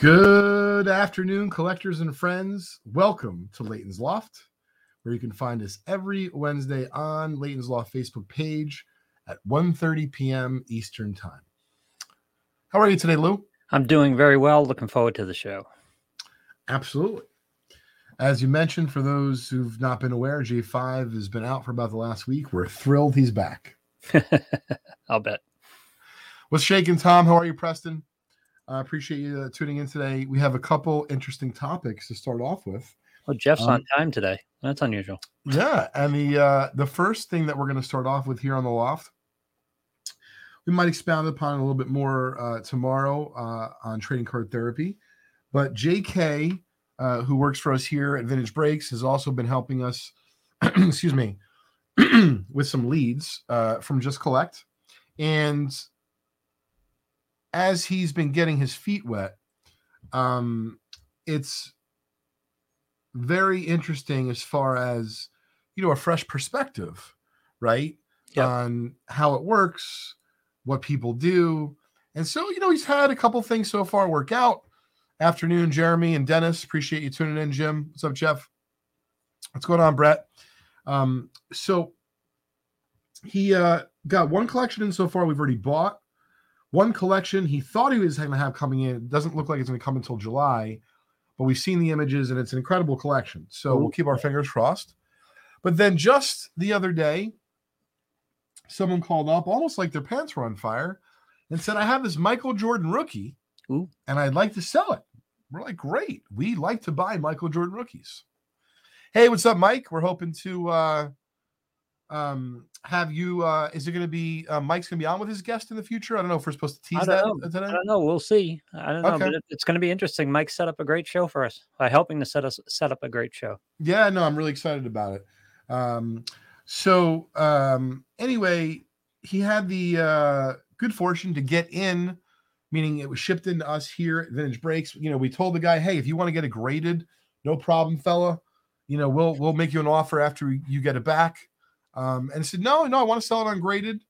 Good afternoon, collectors and friends. Welcome to Leighton's Loft, where you can find us every Wednesday on Leighton's Loft Facebook page at 1.30 p.m. Eastern Time. How are you today, Lou? I'm doing very well. Looking forward to the show. Absolutely. As you mentioned, for those who've not been aware, J5 has been out for about the last week. We're thrilled he's back. I'll bet. What's shaking, Tom? How are you, Preston? I appreciate you uh, tuning in today. We have a couple interesting topics to start off with. Well, Jeff's um, on time today. That's unusual. Yeah, and the uh, the first thing that we're going to start off with here on the loft, we might expound upon a little bit more uh, tomorrow uh, on trading card therapy. But J.K., uh, who works for us here at Vintage Breaks, has also been helping us. excuse me, with some leads uh, from Just Collect, and as he's been getting his feet wet, um, it's very interesting as far as you know a fresh perspective, right? Yep. On how it works, what people do, and so you know he's had a couple things so far work out. Afternoon, Jeremy and Dennis. Appreciate you tuning in, Jim. What's up, Jeff? What's going on, Brett? Um, so he uh, got one collection in so far. We've already bought one collection he thought he was going to have coming in. It doesn't look like it's going to come until July, but we've seen the images and it's an incredible collection. So we'll keep our fingers crossed. But then just the other day, someone called up almost like their pants were on fire and said, I have this Michael Jordan rookie Ooh. and I'd like to sell it. We're like, great. We like to buy Michael Jordan rookies. Hey, what's up, Mike? We're hoping to uh, um have you uh is it going to be uh, mike's going to be on with his guest in the future? I don't know if we're supposed to tease that know. i don't know. We'll see. I don't know okay. but it's going to be interesting. Mike set up a great show for us by helping to set us set up a great show. Yeah no i'm really excited about it. Um so um anyway he had the uh good fortune to get in meaning it was shipped into us here at vintage breaks. You know we told the guy hey if you want to get it graded no problem fella. You know we'll we'll make you an offer after you get it back um, and said, no, no, I want to sell it ungraded.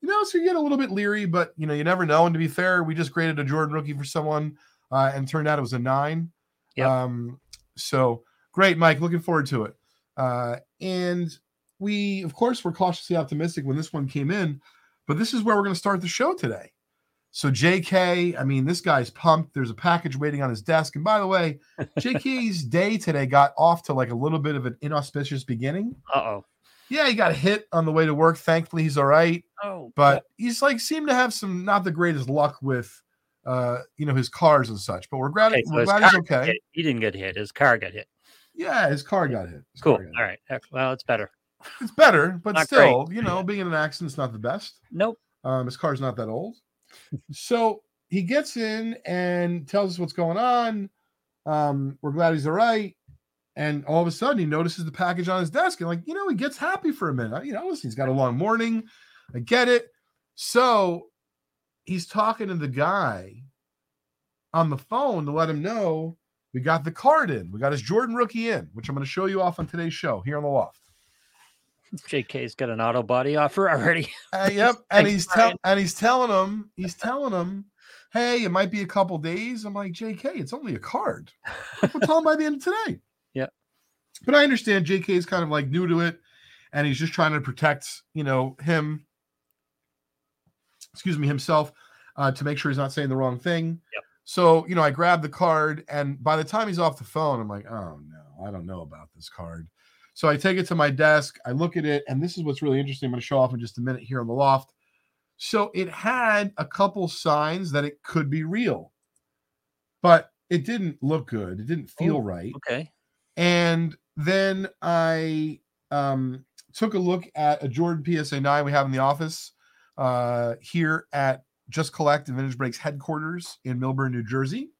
You know, so you get a little bit leery, but you know, you never know. And to be fair, we just graded a Jordan rookie for someone, uh, and turned out it was a nine. Yep. Um, so great, Mike. Looking forward to it. Uh, and we, of course, were cautiously optimistic when this one came in, but this is where we're going to start the show today. So JK, I mean, this guy's pumped. There's a package waiting on his desk. And by the way, JK's day today got off to like a little bit of an inauspicious beginning. Uh oh. Yeah, he got hit on the way to work. Thankfully, he's all right. Oh, but he's like seemed to have some not the greatest luck with uh, you know, his cars and such. But we're glad, okay, so we're glad he's okay. He didn't get hit. His car got hit. Yeah, his car got hit. His cool. Got hit. All right. Well, it's better. It's better, but not still, great. you know, being in an accident's not the best. Nope. Um, his car's not that old. so he gets in and tells us what's going on. Um, we're glad he's all right. And all of a sudden, he notices the package on his desk, and like you know, he gets happy for a minute. You know, listen, he's got a long morning. I get it. So he's talking to the guy on the phone to let him know we got the card in. We got his Jordan rookie in, which I'm going to show you off on today's show here on the loft. JK's got an auto body offer already. uh, yep, and he's telling and he's telling him he's telling him, hey, it might be a couple days. I'm like, JK, it's only a card. We'll tell him by the end of today. But I understand JK is kind of like new to it and he's just trying to protect, you know, him, excuse me, himself uh, to make sure he's not saying the wrong thing. Yep. So, you know, I grab the card and by the time he's off the phone, I'm like, oh no, I don't know about this card. So I take it to my desk, I look at it, and this is what's really interesting. I'm going to show off in just a minute here on the loft. So it had a couple signs that it could be real, but it didn't look good. It didn't feel oh, right. Okay. And then I um, took a look at a Jordan PSA 9 we have in the office uh, here at Just Collect and Vintage Breaks headquarters in Millburn, New Jersey.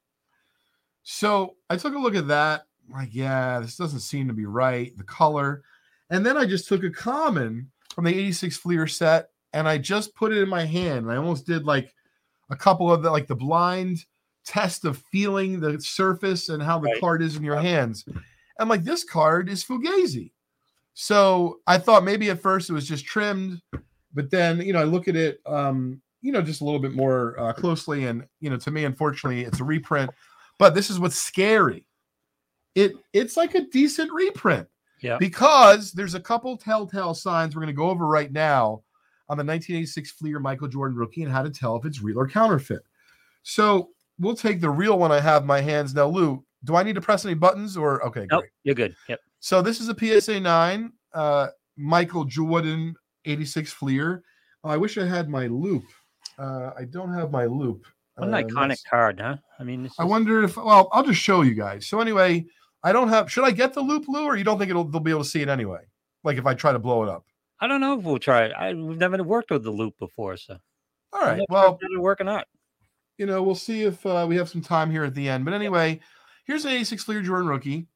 So I took a look at that. Like, yeah, this doesn't seem to be right. The color. And then I just took a common from the 86 Fleer set and I just put it in my hand. And I almost did like a couple of the like the blind test of feeling the surface and how the right. card is in your hands. I'm like, this card is Fugazi. So I thought maybe at first it was just trimmed, but then you know I look at it, um, you know, just a little bit more uh, closely, and you know, to me, unfortunately, it's a reprint. But this is what's scary. It it's like a decent reprint. Yeah. Because there's a couple telltale signs we're going to go over right now on the 1986 Fleer Michael Jordan rookie and how to tell if it's real or counterfeit. So we'll take the real one I have in my hands now. Lou, do I need to press any buttons or okay? Nope, great. you're good. Yep. So this is a PSA 9 uh, Michael Jordan 86 Fleer. Oh, I wish I had my loupe. Uh, I don't have my loupe. What an uh, iconic card, huh? I mean, I wonder if. Well, I'll just show you guys. So anyway, I don't have. Should I get the loupe, Lou, or you don't think it'll they'll be able to see it anyway? Like if I try to blow it up. I don't know if we'll try it. I, we've never worked with the loupe before, so. All right. Well, it work or not. You know, we'll see if uh, we have some time here at the end. But anyway, here's an 86 Fleer Jordan rookie,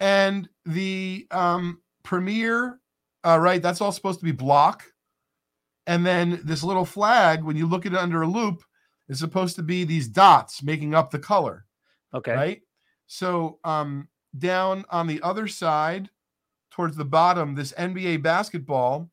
and the um premier. Uh, right, that's all supposed to be block, and then this little flag. When you look at it under a loupe is supposed to be these dots making up the color. Okay. Right. So um down on the other side towards the bottom, this NBA basketball,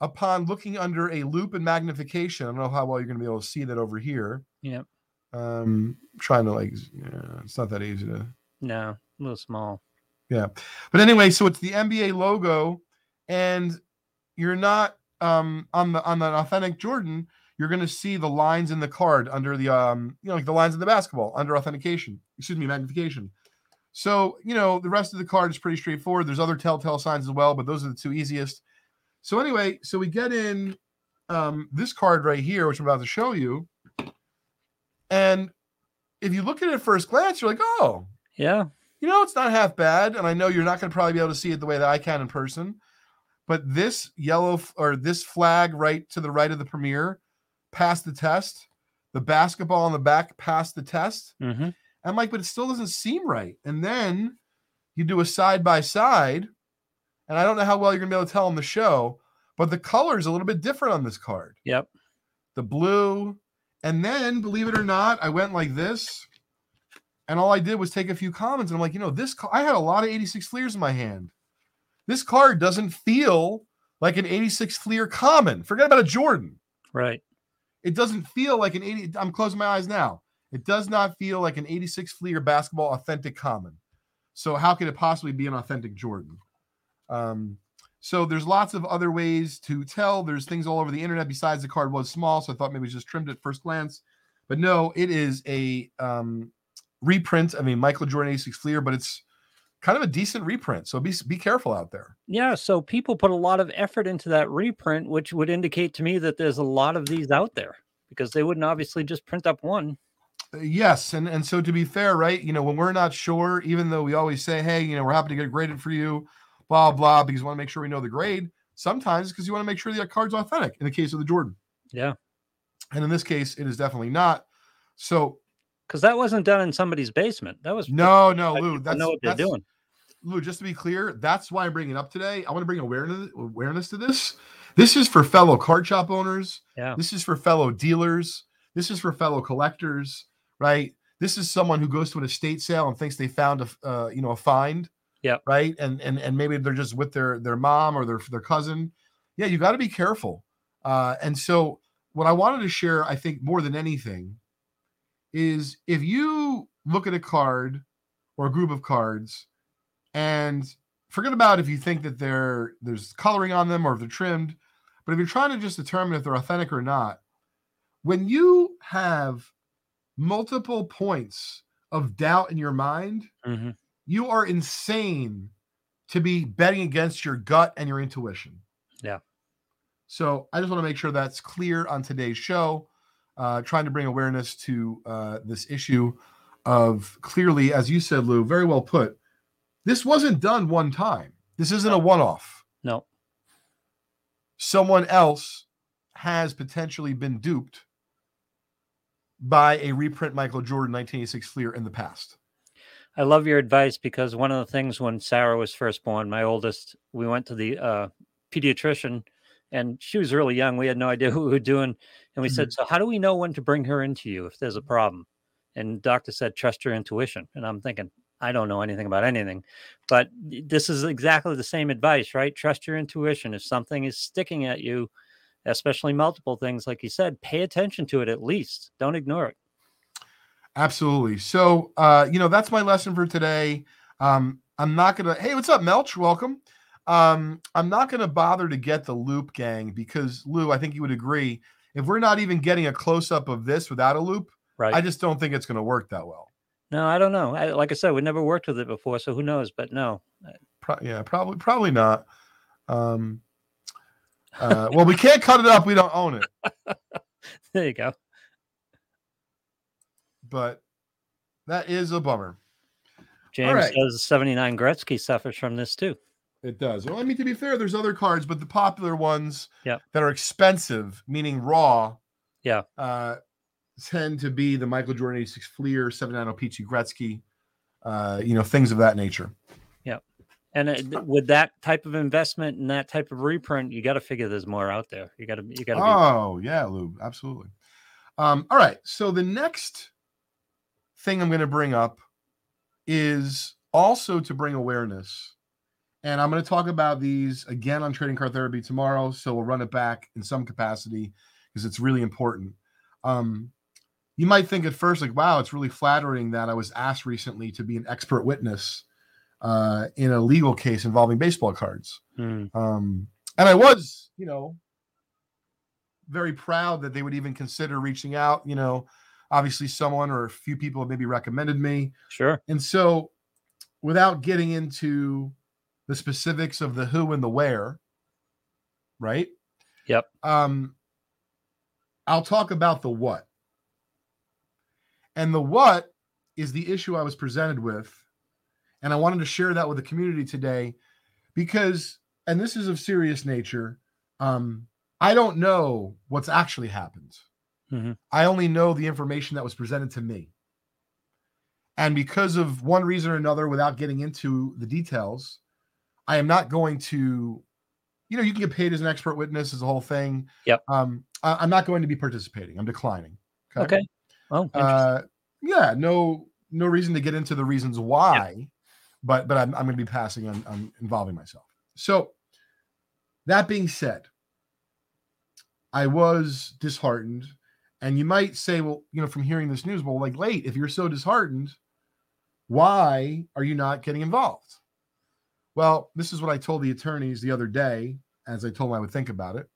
upon looking under a loupe and magnification, I don't know how well you're going to be able to see that over here. Yep. Um, trying to like, yeah, it's not that easy to. No, a little small. Yeah, but anyway, so it's the NBA logo, and you're not um on the on the authentic Jordan. You're going to see the lines in the card under the um you know like the lines in the basketball under authentication. Excuse me, magnification. So, you know, the rest of the card is pretty straightforward. There's other telltale signs as well, but those are the two easiest. So, anyway, so we get in um, this card right here, which I'm about to show you. And if you look at it at first glance, you're like, oh, yeah, you know, it's not half bad. And I know you're not going to probably be able to see it the way that I can in person. But this yellow or this flag right to the right of the premiere passed the test. The basketball on the back passed the test. Mm-hmm. I'm like, but it still doesn't seem right. And then you do a side by side, and I don't know how well you're gonna be able to tell on the show, but the color is a little bit different on this card. Yep. The blue, and then believe it or not, I went like this, and all I did was take a few comments, and I'm like, you know, this I had a lot of 86 Fleers in my hand. This card doesn't feel like an 86 Fleer common. Forget about a Jordan. Right. It doesn't feel like an 80. I'm closing my eyes now. It does not feel like an 86 Fleer basketball authentic common. So how could it possibly be an authentic Jordan? Um, so there's lots of other ways to tell. There's things all over the internet besides the card was small, so I thought maybe we just trimmed it first glance. But no, it is a um, reprint. I mean, Michael Jordan 86 Fleer, but it's kind of a decent reprint. So be be careful out there. Yeah. So people put a lot of effort into that reprint, which would indicate to me that there's a lot of these out there because they wouldn't obviously just print up one. Yes, and and so to be fair, right? You know, when we're not sure, even though we always say, "Hey, you know, we're happy to get graded for you," blah blah, because you want to make sure we know the grade. Sometimes because you want to make sure that card's authentic. In the case of the Jordan, yeah, and in this case, it is definitely not. So, because that wasn't done in somebody's basement. That was no, no, Lou. That's know what they're doing. Lou, just to be clear, that's why I'm bringing it up today. I want to bring awareness awareness to this. This is for fellow card shop owners. Yeah. This is for fellow dealers. This is for fellow collectors right? This is someone who goes to an estate sale and thinks they found a uh, you know a find. Yeah. Right. And and and maybe they're just with their their mom or their their cousin. Yeah, you got to be careful. Uh, and so what I wanted to share, I think more than anything, is if you look at a card or a group of cards and forget about if you think that they're there's coloring on them or if they're trimmed, but if you're trying to just determine if they're authentic or not, when you have multiple points of doubt in your mind, mm-hmm. You are insane to be betting against your gut and your intuition. Yeah. So I just want to make sure that's clear on today's show, uh, trying to bring awareness to uh, this issue of clearly, as you said, Lou, very well put. This wasn't done one time. This isn't a one off. No. Someone else has potentially been duped by a reprint Michael Jordan 1986 Fleer in the past. I love your advice because one of the things when Sarah was first born, my oldest, we went to the uh, pediatrician and she was really young. We had no idea who we were doing. And we mm-hmm. said, So, how do we know when to bring her into you if there's a problem? And doctor said, Trust your intuition. And I'm thinking, I don't know anything about anything, but this is exactly the same advice, right? Trust your intuition. If something is sticking at you, especially multiple things, like you said, pay attention to it at least. Don't ignore it. Absolutely. So, uh, you know, that's my lesson for today. Um, I'm not gonna. Hey, what's up, Melch? Welcome. Um, I'm not gonna bother to get the loupe gang because Lou, I think you would agree. If we're not even getting a close up of this without a loupe, Right. I just don't think it's gonna work that well. no, I don't know. I, like I said, we never worked with it before, so who knows? But no, Pro- yeah, probably, probably not. Um, uh, well, we can't cut it up. We don't own it. there you go. But that is a bummer. James right. says 79 Gretzky suffers from this too. It does. Well, I mean, to be fair, there's other cards, but the popular ones Yep. that are expensive, meaning raw, Yeah. uh, tend to be the Michael Jordan 86 Fleer, 79 Pee-Chee Gretzky, uh, you know, things of that nature. Yeah. And it, with that type of investment and that type of reprint, you got to figure there's more out there. You got to, you got to be. Oh, yeah, Lou, absolutely. Um, all right. So the next thing I'm going to bring up is also to bring awareness. And I'm going to talk about these again on Trading Card Therapy tomorrow. So we'll run it back in some capacity because it's really important. Um, you might think at first, like, wow, it's really flattering that I was asked recently to be an expert witness uh, in a legal case involving baseball cards. Hmm. Um, and I was, you know, very proud that they would even consider reaching out. You know, obviously, someone or a few people have maybe recommended me. Sure. And so, without getting into the specifics of the who and the where, right? Yep. Um, I'll talk about the what. And the what is the issue I was presented with. And I wanted to share that with the community today because, and this is of serious nature, um, I don't know what's actually happened. Mhm. I only know the information that was presented to me. And because of one reason or another, without getting into the details, I am not going to, you know, you can get paid as an expert witness as a whole thing. Yep. Um, I, I'm not going to be participating. I'm declining. Okay. Oh, interesting. Uh, yeah, no, no reason to get into the reasons why, but but I'm, I'm going to be passing on, on involving myself. So that being said, I was disheartened, and you might say, well, you know, from hearing this news, well, like, late, if you're so disheartened, why are you not getting involved? Well, this is what I told the attorneys the other day, as I told them I would think about it.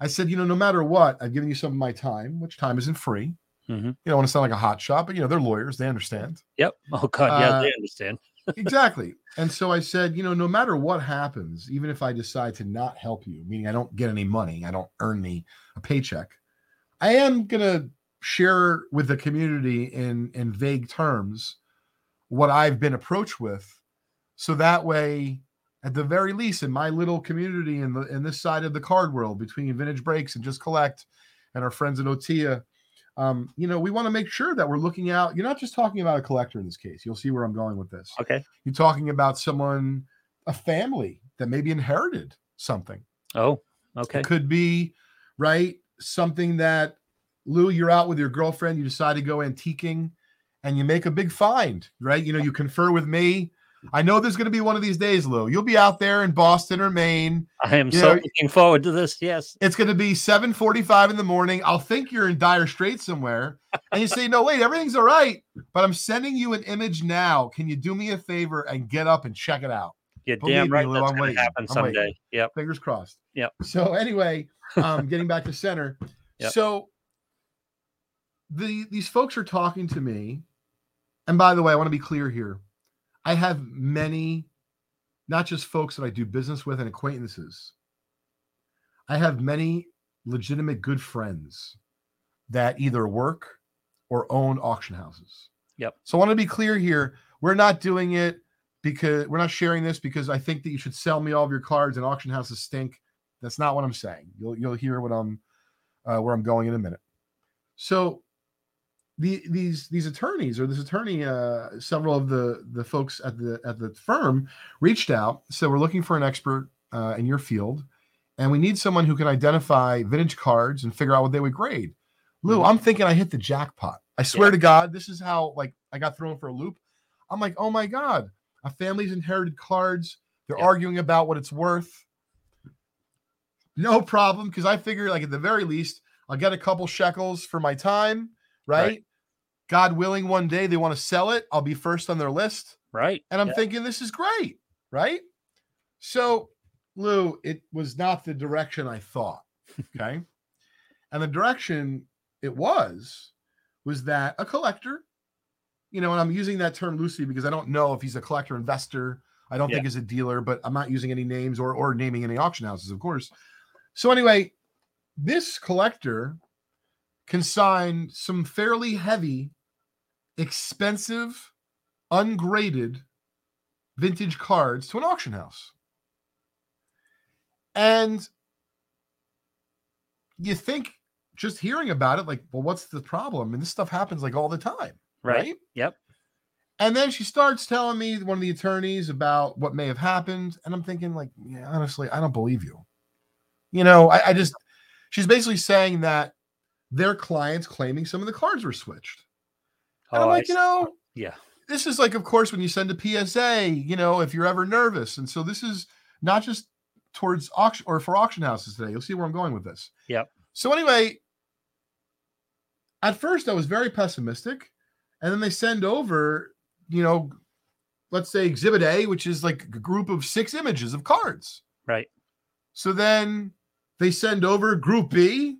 I said, you know, no matter what, I've given you some of my time, which time isn't free. Mhm. You don't want to sound like a hot shot, but you know, they're lawyers, they understand. Yep. Oh God. Yeah, uh, they understand. exactly. And so I said, you know, no matter what happens, even if I decide to not help you, meaning I don't get any money, I don't earn me a paycheck, I am gonna share with the community in in vague terms what I've been approached with, so that way, at the very least, in my little community in the in this side of the card world between Vintage Breaks and Just Collect and our friends at Otia, um, you know, we want to make sure that we're looking out. You're not just talking about a collector in this case. You'll see where I'm going with this. Okay. You're talking about someone, a family that maybe inherited something. Oh. Okay. It could be, right? Something that Lou, you're out with your girlfriend, you decide to go antiquing and you make a big find, right? You know, you confer with me. I know there's going to be one of these days, Lou. You'll be out there in Boston or Maine. I am You so know- looking forward to this. Yes. It's going to be 7:45 in the morning. I'll think you're in dire straits somewhere. And you say, "No, wait, everything's all right, but I'm sending you an image now. Can you do me a favor and get up and check it out?" Believe damn me, right Lou, that's going to happen I'm waiting. someday. Yep. fingers crossed. Yep. So anyway, um, getting back to center. Yep. So the these folks are talking to me, and by the way, I want to be clear here. I have many, not just folks that I do business with and acquaintances. I have many legitimate good friends that either work or own auction houses. Yep. So I want to be clear here. We're not doing it because we're not sharing this because I think that you should sell me all of your cards and auction houses stink. That's not what I'm saying. You'll you'll hear what I'm uh, where I'm going in a minute. So the these these attorneys or this attorney, uh, several of the the folks at the at the firm reached out. So we're looking for an expert uh, in your field, and we need someone who can identify vintage cards and figure out what they would grade. Lou, Mhm. I'm thinking I hit the jackpot. I swear Yeah. to God, this is how like I got thrown for a loop. I'm like, oh my God, a family's inherited cards. They're Yeah. arguing about what it's worth. No problem, because I figure like at the very least, I'll get a couple shekels for my time, right? Right. God willing, one day they want to sell it. I'll be first on their list. Right. And I'm yeah. thinking, this is great. Right. So, Lou, it was not the direction I thought. Okay. and the direction it was, was that a collector, you know, and I'm using that term loosely because I don't know if he's a collector investor. I don't Yeah. think he's a dealer, but I'm not using any names or, or naming any auction houses, of course. So, anyway, this collector consigned some fairly heavy, expensive, ungraded vintage cards to an auction house. And you think just hearing about it, like, well, what's the problem? And this stuff happens like all the time. Right. right? Yep. And then she starts telling me one of the attorneys about what may have happened. And I'm thinking, like, yeah, honestly, I don't believe you. You know, I, I just, she's basically saying that their clients claiming some of the cards were switched. And I'm Oh, I like, you see. know, yeah. this is like, of course, when you send a PSA, you know, if you're ever nervous. And so this is not just towards auction or for auction houses today. You'll see where I'm going with this. Yep. So anyway, at first I was very pessimistic, and then they send over, you know, let's say Exhibit A, which is like a group of six images of cards. Right. So then they send over Group B,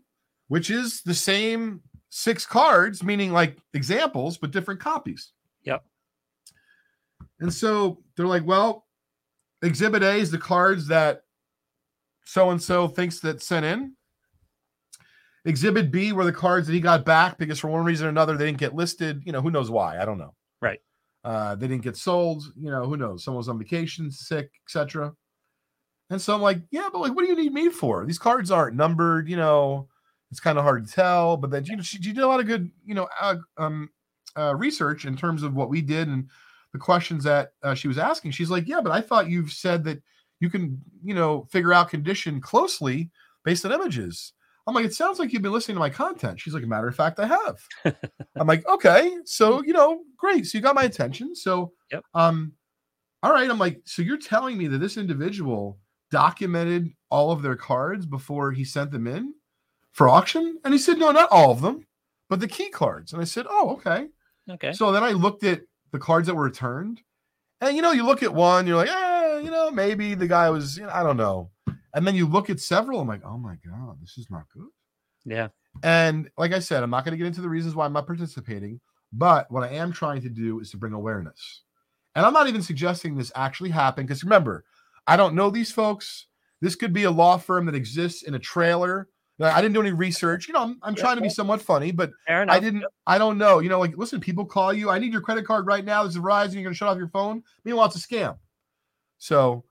which is the same six cards, meaning like examples, but different copies. Yep. And so they're like, well, Exhibit A is the cards that so and so thinks that sent in. Exhibit B were the cards that he got back because for one reason or another they didn't get listed. You know, who knows why? I don't know. Right. Uh, they didn't get sold. You know, who knows? Someone was on vacation, sick, etc. And so I'm like, yeah, but like, what do you need me for? These cards aren't numbered. You know, it's kind of hard to tell. But then you know, she, she did a lot of good, you know, uh, um, uh, research in terms of what we did and the questions that uh, she was asking. She's like, yeah, but I thought you've said that you can, you know, figure out condition closely based on images. I'm like, it sounds like you've been listening to my content. She's like, a matter of fact, I have. I'm like, okay, so you know, great. So you got my attention. So, Yep. um, all right. I'm like, so you're telling me that this individual documented all of their cards before he sent them in for auction? And he said, no, not all of them, but the key cards. And I said, oh, okay. Okay. So then I looked at the cards that were returned, and you know, you look at one, you're like, eh, you know, maybe the guy was, you know, I don't know. And then you look at several, I'm like, oh my god, this is not good. yeah. And like I said, I'm not going to get into the reasons why I'm not participating, but what I am trying to do is to bring awareness. And I'm not even suggesting this actually happened because remember, I don't know these folks. This could be a law firm that exists in a trailer. I didn't do any research. You know, I'm, I'm trying to be somewhat funny, but I didn't. I don't know. You know, like listen, people call you. I need your credit card right now. This is Verizon. You're going to shut off your phone. Meanwhile, it's a scam. So,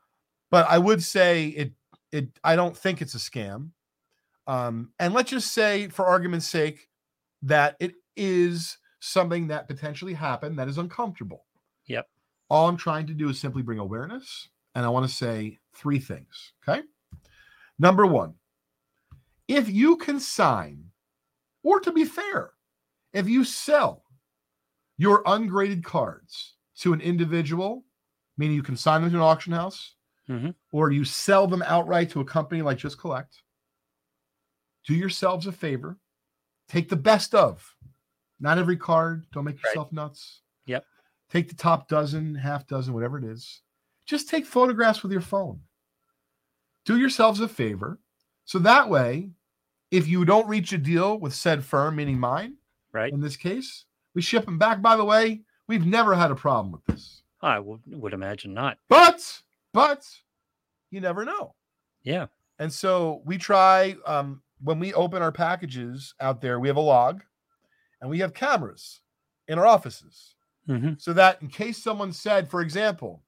but I would say it. It. I don't think it's a scam. Um, and let's just say, for argument's sake, that it is something that potentially happened that is uncomfortable. Yep. All I'm trying to do is simply bring awareness, and I want to say three things. Okay. Number one, if you consign, or to be fair, if you sell your ungraded cards to an individual, meaning you consign them to an auction house, Mhm. or you sell them outright to a company like Just Collect, do yourselves a favor. Take the best of, not every card. Don't make Right. yourself nuts. Yep. Take the top dozen, half dozen, whatever it is. Just take photographs with your phone. Do yourselves a favor. So that way, if you don't reach a deal with said firm, meaning mine, Right. in this case, we ship them back. By the way, we've never had a problem with this. I would, would imagine not. But, but you never know. Yeah. And so we try um, when we open our packages out there, we have a log and we have cameras in our offices hmm so that in case someone said, for example,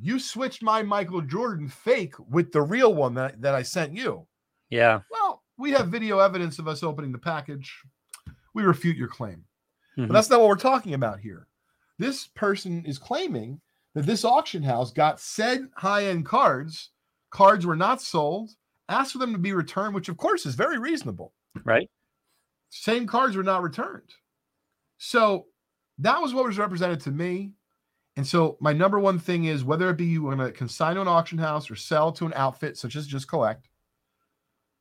you switched my Michael Jordan fake with the real one that, that I sent you. Yeah. Well, we have video evidence of us opening the package. We refute your claim. Mhm. But that's not what we're talking about here. This person is claiming that this auction house got said high end cards. Cards were not sold, asked for them to be returned, which of course is very reasonable. Right. Same cards were not returned. So that was what was represented to me. And so my number one thing is whether it be you want to consign to an auction house or sell to an outfit such as Just Collect,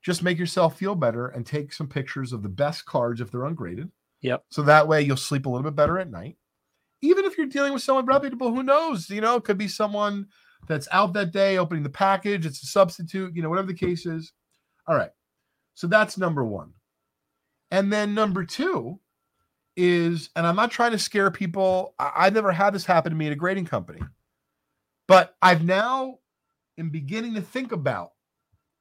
just make yourself feel better and take some pictures of the best cards if they're ungraded. Yep. So that way you'll sleep a little bit better at night. Even if you're dealing with someone reputable, who knows? You know, it could be someone that's out that day opening the package, it's a substitute, you know, whatever the case is. All right. So that's number one. And then number two is, and I'm not trying to scare people. I, I've never had this happen to me at a grading company, but I've now am beginning to think about,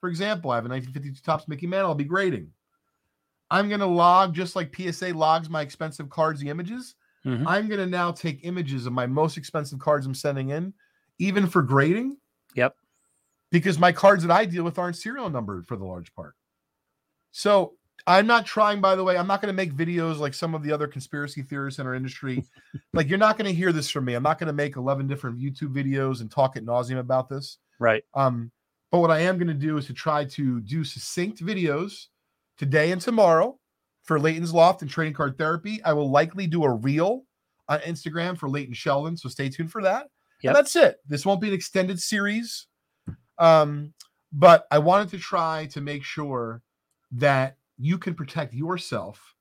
for example, I have a 1952 Topps Mickey Mantle I'll be grading. I'm going to log just like PSA logs my expensive cards, the images. Mm-hmm. I'm going to now take images of my most expensive cards I'm sending in, even for grading. Yep. Because my cards that I deal with aren't serial numbered for the large part. So I'm not trying, by the way, I'm not going to make videos like some of the other conspiracy theorists in our industry. like, you're not going to hear this from me. I'm not going to make 11 different YouTube videos and talk at nauseum about this. Right. Um, but what I am going to do is to try to do succinct videos today and tomorrow for Leighton's Loft and Trading Card Therapy. I will likely do a reel on Instagram for Leighton Sheldon, so stay tuned for that. Yeah, that's it. This won't be an extended series. Um, but I wanted to try to make sure that you can protect yourself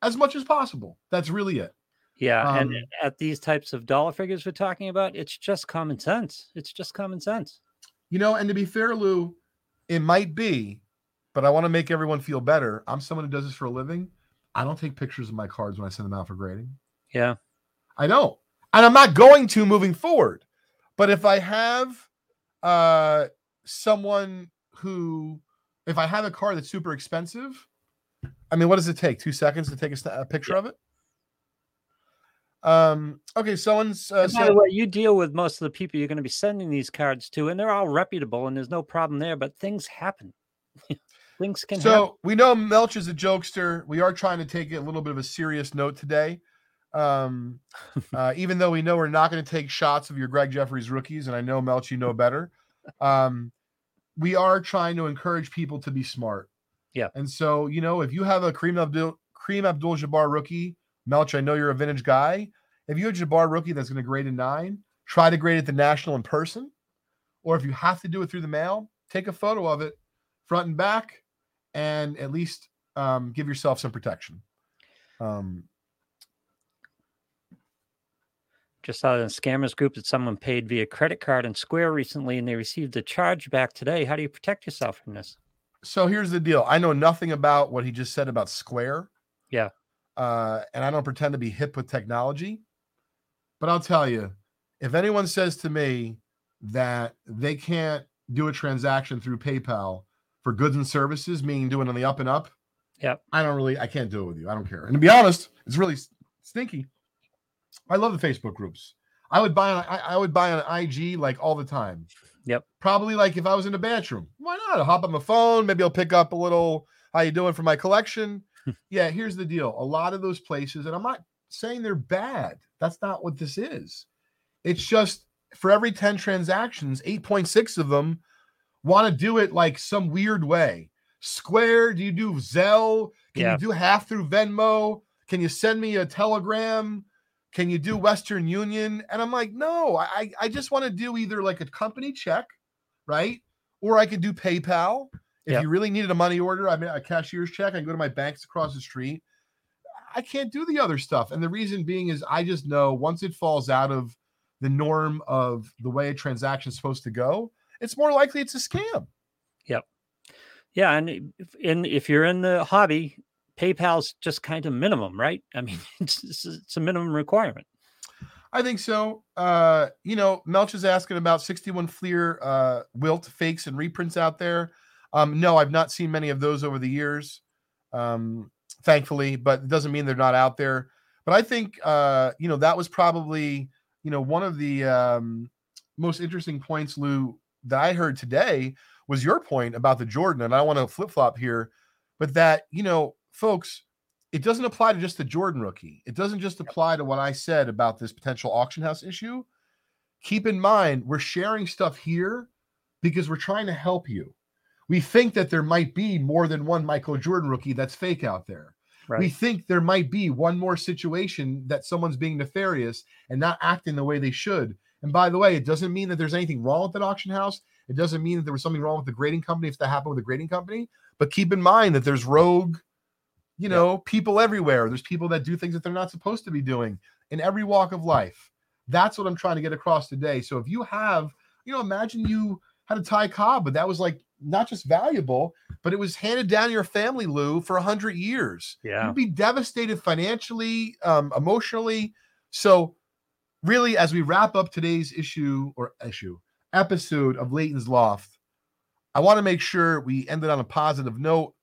as much as possible. That's really it. Yeah, um, and at these types of dollar figures we're talking about, it's just common sense. It's just common sense. You know, and to be fair, Lou, it might be, but I want to make everyone feel better. I'm someone who does this for a living. I don't take pictures of my cards when I send them out for grading. Yeah. I don't. And I'm not going to moving forward. But if I have uh someone who if I have a car that's super expensive, I mean, what does it take? Two seconds to take a, a picture yeah. of it? Um, okay, someone's. Uh, by the way, you deal with most of the people you're going to be sending these cards to, and they're all reputable, and there's no problem there. But things happen. things can. So happen. we know Melch is a jokester. We are trying to take it a little bit of a serious note today. Um, uh, even though we know we're not going to take shots of your Gregg Jefferies rookies, and I know Melch, you know better. Um, we are trying to encourage people to be smart. Yeah. And so, you know, if you have a Kareem Abdul Kareem Abdul Jabbar rookie, Melch, I know you're a vintage guy. If you have a Jabbar rookie that's going to grade a nine, try to grade it the national in person. Or if you have to do it through the mail, take a photo of it front and back and at least um, give yourself some protection. Um, just saw in a scammers group that someone paid via credit card and Square recently and they received a charge back today. How do you protect yourself from this? So here's the deal. I know nothing about what he just said about Square. Yeah. Uh, and I don't pretend to be hip with technology. But I'll tell you, if anyone says to me that they can't do a transaction through PayPal for goods and services, meaning doing on the up and up, yeah, I don't really, I can't do it with you. I don't care. And to be honest, it's really stinky. I love the Facebook groups. I would buy on I, I would buy on IG like all the time. Yep. Probably like if I was in the bathroom. Why not? I'll hop on my phone. Maybe I'll pick up a little how you doing for my collection. yeah, here's the deal. A lot of those places, and I'm not saying they're bad. That's not what this is. It's just for every 10 transactions, 8.6 of them want to do it like some weird way. Square, do you do Zelle? Can yeah. you do half through Venmo? Can you send me a telegram? Can you do Western Union? And I'm like, no, I, I just want to do either like a company check, right? Or I could do PayPal. If you really needed a money order, I mean a cashier's check, I can go to my banks across the street. I can't do the other stuff. And the reason being is I just know once it falls out of the norm of the way a transaction is supposed to go, it's more likely it's a scam. Yep. Yeah, and in if you're in the hobby, PayPal's just kind of minimum, right? I mean, it's, it's a minimum requirement. I think so. Uh, you know, Melch is asking about 61 Fleer uh, Wilt fakes and reprints out there. Um, no, I've not seen many of those over the years, um, thankfully, but it doesn't mean they're not out there. But I think, uh, you know, that was probably, you know, one of the um, most interesting points, Lou, that I heard today was your point about the Jordan. And I want to flip flop here, but that, you know, folks, it doesn't apply to just the Jordan rookie. It doesn't just apply to what I said about this potential auction house issue. Keep in mind, we're sharing stuff here because we're trying to help you. We think that there might be more than one Michael Jordan rookie that's fake out there. Right. We think there might be one more situation that someone's being nefarious and not acting the way they should. And by the way, it doesn't mean that there's anything wrong with that auction house. It doesn't mean that there was something wrong with the grading company if that happened with the grading company. But keep in mind that there's rogue you know, people everywhere. There's people that do things that they're not supposed to be doing in every walk of life. That's what I'm trying to get across today. So if you have, you know, imagine you had a Ty Cobb, but that was like not just valuable, but it was handed down to your family, Lou, for a hundred years. Yeah. You'd be devastated financially, um, emotionally. So really, as we wrap up today's issue or issue episode of Leighton's Loft, I want to make sure we ended on a positive note.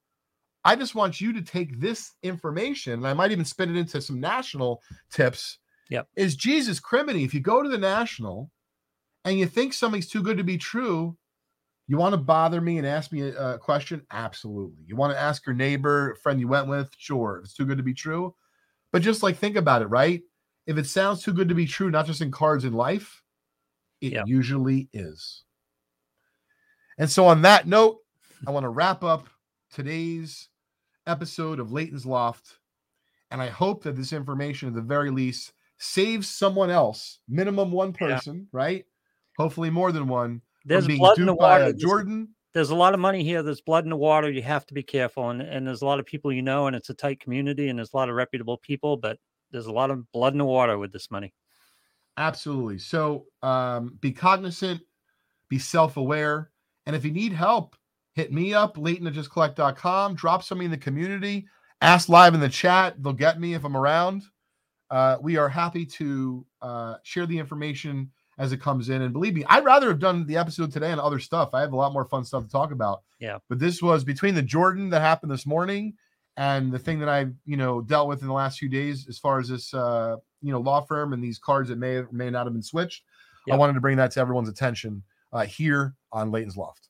I just want you to take this information, and I might even spin it into some national tips. Yep. Is Jesus criminy? If you go to the national and you think something's too good to be true, you want to bother me and ask me a, a question? Absolutely. You want to ask your neighbor, friend you went with? Sure. If it's too good to be true. But just like think about it, right? If it sounds too good to be true, not just in cards in life, it usually is. And so, on that note, I want to wrap up today's episode of Leighton's Loft. And I hope that this information, at the very least, saves someone else, minimum one Yeah. person, right? Hopefully, more than one. There's blood in the water. Jordan. there's a lot of money here. There's blood in the water. You have to be careful. And, and there's a lot of people you know, and it's a tight community, and there's a lot of reputable people, but there's a lot of blood in the water with this money. Absolutely. So um, be cognizant, be self aware. And if you need help, hit me up, Leighton at justcollect.com. Drop somebody in the community. Ask live in the chat. They'll get me if I'm around. Uh, we are happy to uh, share the information as it comes in. And believe me, I'd rather have done the episode today and other stuff. I have a lot more fun stuff to talk about. Yeah. But this was between the Jordan that happened this morning and the thing that I've, you know, dealt with in the last few days as far as this, uh, you know, law firm and these cards that may or may not have been switched. I wanted to bring that to everyone's attention uh, here on Leighton's Loft.